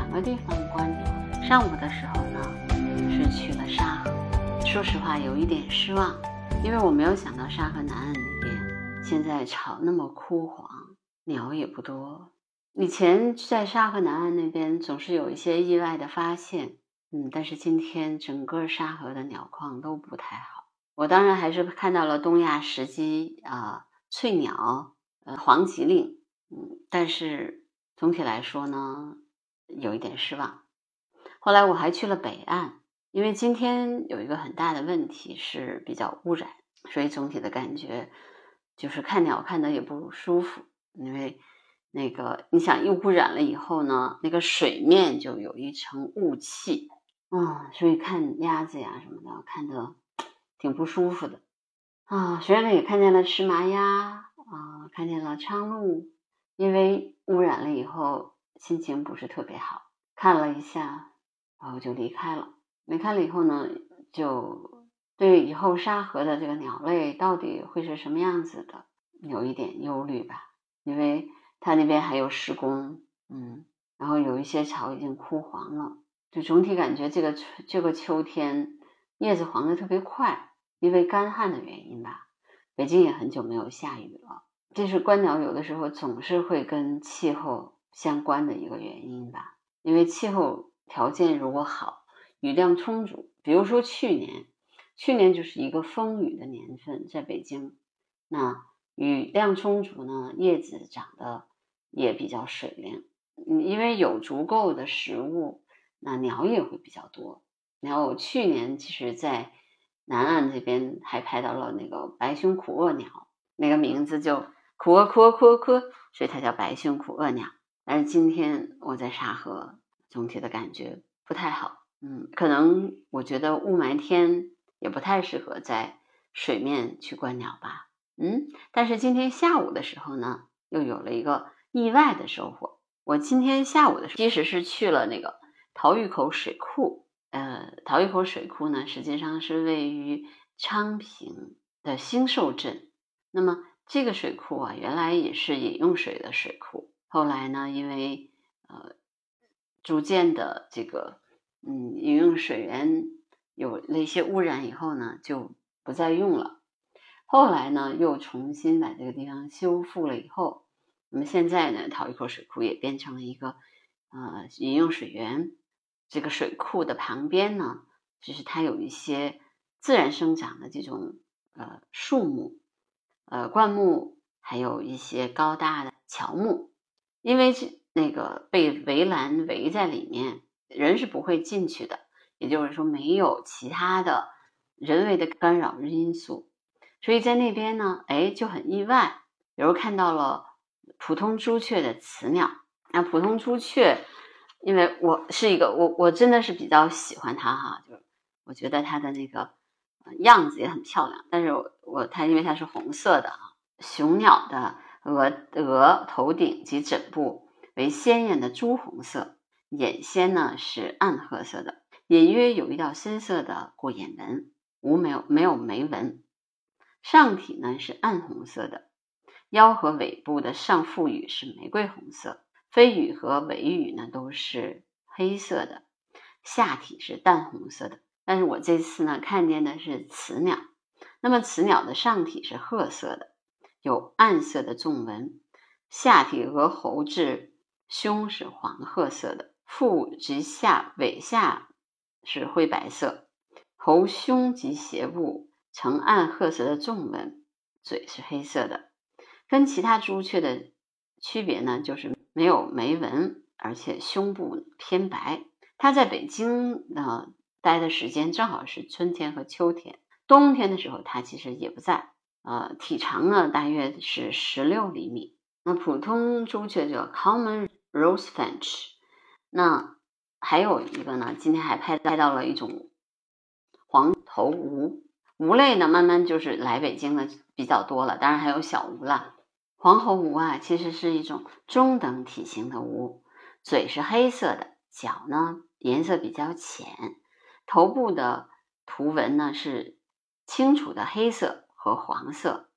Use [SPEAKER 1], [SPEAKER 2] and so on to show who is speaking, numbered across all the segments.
[SPEAKER 1] 两个地方观鸟。上午的时候呢，是去了沙河，说实话有一点失望，因为我没有想到沙河南岸那边现在草那么枯黄，鸟也不多。以前在沙河南岸那边总是有一些意外的发现，嗯，但是今天整个沙河的鸟况都不太好。我当然还是看到了东亚石鸡啊、翠鸟、呃黄吉令，嗯，但是总体来说呢，有一点失望。后来我还去了北岸，因为今天有一个很大的问题是比较污染，所以总体的感觉就是看鸟看的也不舒服。因为那个你想一污染了以后呢，那个水面就有一层雾气，啊，所以看鸭子呀什么的看的。挺不舒服的啊！虽然也看见了赤麻鸭啊，看见了苍鹭，因为污染了以后心情不是特别好，看了一下，然后就离开了。离开了以后呢，就对以后沙河的这个鸟类到底会是什么样子的，有一点忧虑吧。因为它那边还有施工，嗯，然后有一些草已经枯黄了，就总体感觉这个这个秋天叶子黄的特别快。因为干旱的原因吧，北京也很久没有下雨了。这是观鸟有的时候总是会跟气候相关的一个原因吧。因为气候条件如果好，雨量充足，比如说去年，去年就是一个丰雨的年份，在北京，那雨量充足呢，叶子长得也比较水灵。因为有足够的食物，那鸟也会比较多。然后去年其实，在南岸这边还拍到了那个白胸苦厄鸟，那个名字就苦厄苦厄苦厄苦，所以它叫白胸苦厄鸟。但是今天我在沙河，总体的感觉不太好。嗯，可能我觉得雾霾天也不太适合在水面去观鸟吧。嗯，但是今天下午的时候呢，又有了一个意外的收获。我今天下午的时候，即使是去了那个桃峪口水库。呃，桃峪口水库呢，实际上是位于昌平的兴寿镇。那么这个水库啊，原来也是饮用水的水库。后来呢，因为呃逐渐的这个嗯饮用水源有了一些污染以后呢，就不再用了。后来呢，又重新把这个地方修复了以后，那么现在呢，桃峪口水库也变成了一个呃饮用水源。这个水库的旁边呢，就是它有一些自然生长的这种呃树木，呃灌木，还有一些高大的乔木。因为这那个被围栏围在里面，人是不会进去的，也就是说没有其他的人为的干扰因素，所以在那边呢，哎就很意外，比如看到了普通朱雀的雌鸟，那普通朱雀。因为我是一个我我真的是比较喜欢它哈，就是我觉得它的那个样子也很漂亮。但是我我它因为它是红色的啊，雄鸟的额额头顶及枕部为鲜艳的朱红色，眼先呢是暗褐色的，隐约有一道深色的过眼纹，无没有没有眉纹。上体呢是暗红色的，腰和尾部的上腹羽是玫瑰红色。飞羽和尾羽呢都是黑色的，下体是淡红色的。但是我这次呢看见的是雌鸟，那么雌鸟的上体是褐色的，有暗色的纵纹，下体额喉至胸是黄褐色的，腹及下尾下是灰白色，喉胸及胁部呈暗褐色的纵纹，嘴是黑色的。跟其他朱雀的区别呢就是。没有眉纹，而且胸部偏白。它在北京呢待的时间正好是春天和秋天，冬天的时候它其实也不在。呃，体长呢大约是十六厘米。那普通朱雀叫 Common Rosefinch。那还有一个呢，今天还拍拍到了一种黄头鹕。鹕类呢，慢慢就是来北京的比较多了，当然还有小鹕了。黄喉鹕啊，其实是一种中等体型的鹕，嘴是黑色的，脚呢颜色比较浅，头部的图纹呢是清楚的黑色和黄色，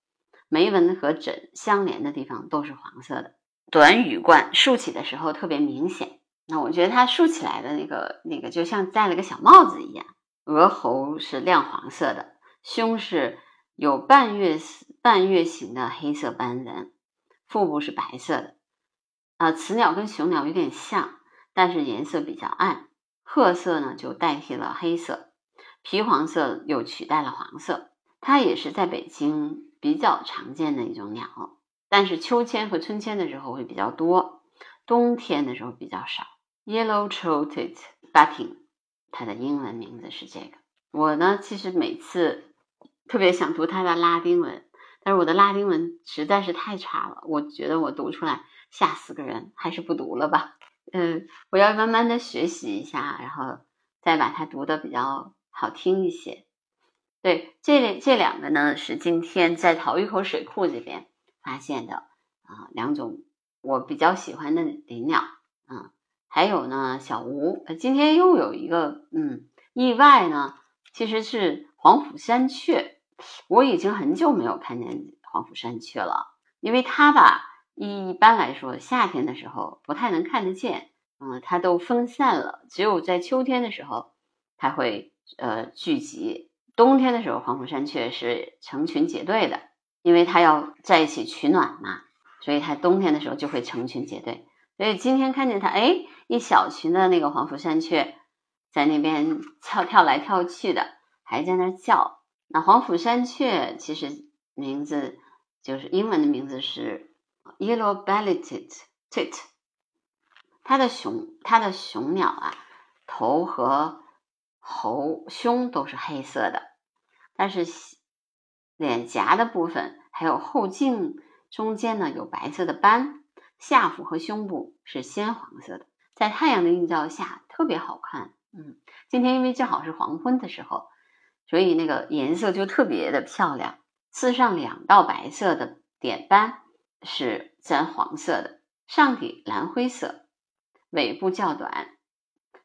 [SPEAKER 1] 眉纹和枕相连的地方都是黄色的，短羽冠竖起的时候特别明显，那我觉得它竖起来的那个那个就像戴了个小帽子一样。额喉是亮黄色的，胸是有半月半月形的黑色斑纹，腹部是白色的。啊，雌鸟跟雄鸟有点像，但是颜色比较暗，褐色呢就代替了黑色，皮黄色又取代了黄色。它也是在北京比较常见的一种鸟，但是秋千和春天的时候会比较多，冬天的时候比较少。Yellow-throated bunting，它的英文名字是这个。我呢，其实每次特别想读它的拉丁文，但是我的拉丁文实在是太差了，我觉得我读出来吓死个人，还是不读了吧。嗯，我要慢慢的学习一下，然后再把它读的比较好听一些。对，这这两个呢是今天在陶峪口水库这边发现的啊，两种我比较喜欢的林鸟，啊，还有呢小吴，今天又有一个嗯意外呢，其实是黄甫山雀，我已经很久没有看见黄甫山雀了，因为它吧一般来说夏天的时候不太能看得见，嗯，它都分散了，只有在秋天的时候它会呃聚集。冬天的时候，黄甫山雀是成群结队的，因为它要在一起取暖嘛，所以它冬天的时候就会成群结队。所以今天看见它，哎，一小群的那个黄甫山雀在那边跳跳来跳去的，还在那叫。那黄甫山雀其实名字就是英文的名字是 Yellow-bellied tit，它的雄它的雄鸟啊，头和。喉胸都是黑色的，但是脸颊的部分还有后颈中间呢有白色的斑，下腹和胸部是鲜黄色的，在太阳的映照下特别好看。嗯，今天因为正好是黄昏的时候，所以那个颜色就特别的漂亮。刺上两道白色的点斑是沾黄色的，上体蓝灰色，尾部较短。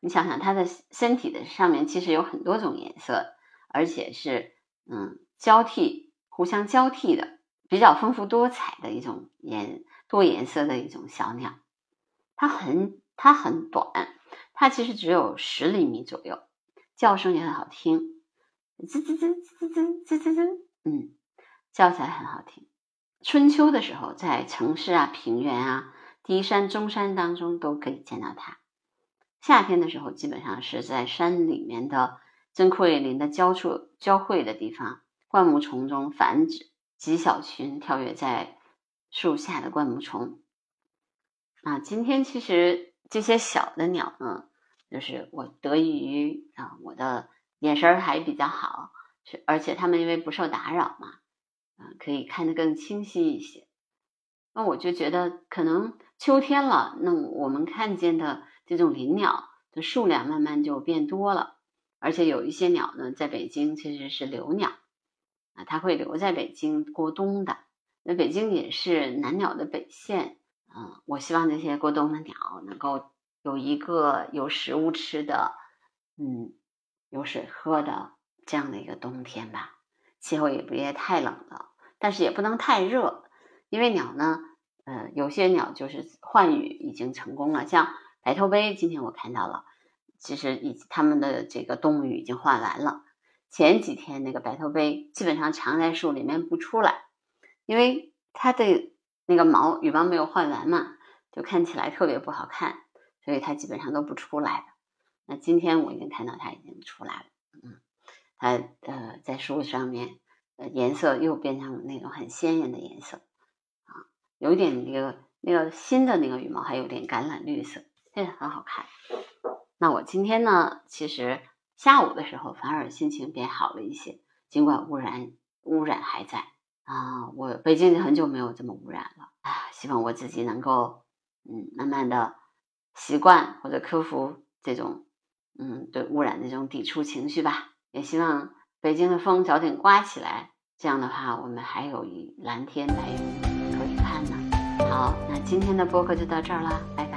[SPEAKER 1] 你想想，它的身体的上面其实有很多种颜色，而且是嗯交替、互相交替的，比较丰富多彩的一种颜多颜色的一种小鸟。它很它很短，它其实只有十厘米左右，叫声也很好听，吱吱吱吱吱吱吱吱，嗯，叫起来很好听。春秋的时候，在城市啊、平原啊、低山、中山当中都可以见到它。夏天的时候，基本上是在山里面的针阔叶林的交处交汇的地方，灌木丛中繁殖，极小群跳跃在树下的灌木丛。啊，今天其实这些小的鸟呢，就是我得益于啊我的眼神还比较好，是而且它们因为不受打扰嘛，啊可以看得更清晰一些。那我就觉得可能秋天了，那我们看见的。这种林鸟的数量慢慢就变多了，而且有一些鸟呢，在北京其实是留鸟啊，它会留在北京过冬的。那北京也是南鸟的北线，嗯，我希望这些过冬的鸟能够有一个有食物吃的，嗯，有水喝的这样的一个冬天吧。气候也不也太冷了，但是也不能太热，因为鸟呢，呃，有些鸟就是换羽已经成功了，像。白头杯今天我看到了，其实已他们的这个冬羽已经换完了。前几天那个白头杯基本上藏在树里面不出来，因为它的那个毛羽毛没有换完嘛，就看起来特别不好看，所以它基本上都不出来。那今天我已经看到它已经出来了，嗯，它呃在树上面，呃颜色又变成那种很鲜艳的颜色啊，有点那个那个新的那个羽毛还有点橄榄绿色。这很好看。那我今天呢，其实下午的时候反而心情变好了一些，尽管污染污染还在啊。我北京已经很久没有这么污染了啊，希望我自己能够嗯慢慢的习惯或者克服这种嗯对污染的这种抵触情绪吧。也希望北京的风早点刮起来，这样的话我们还有一蓝天白云可以看呢。好，那今天的播客就到这儿啦，拜。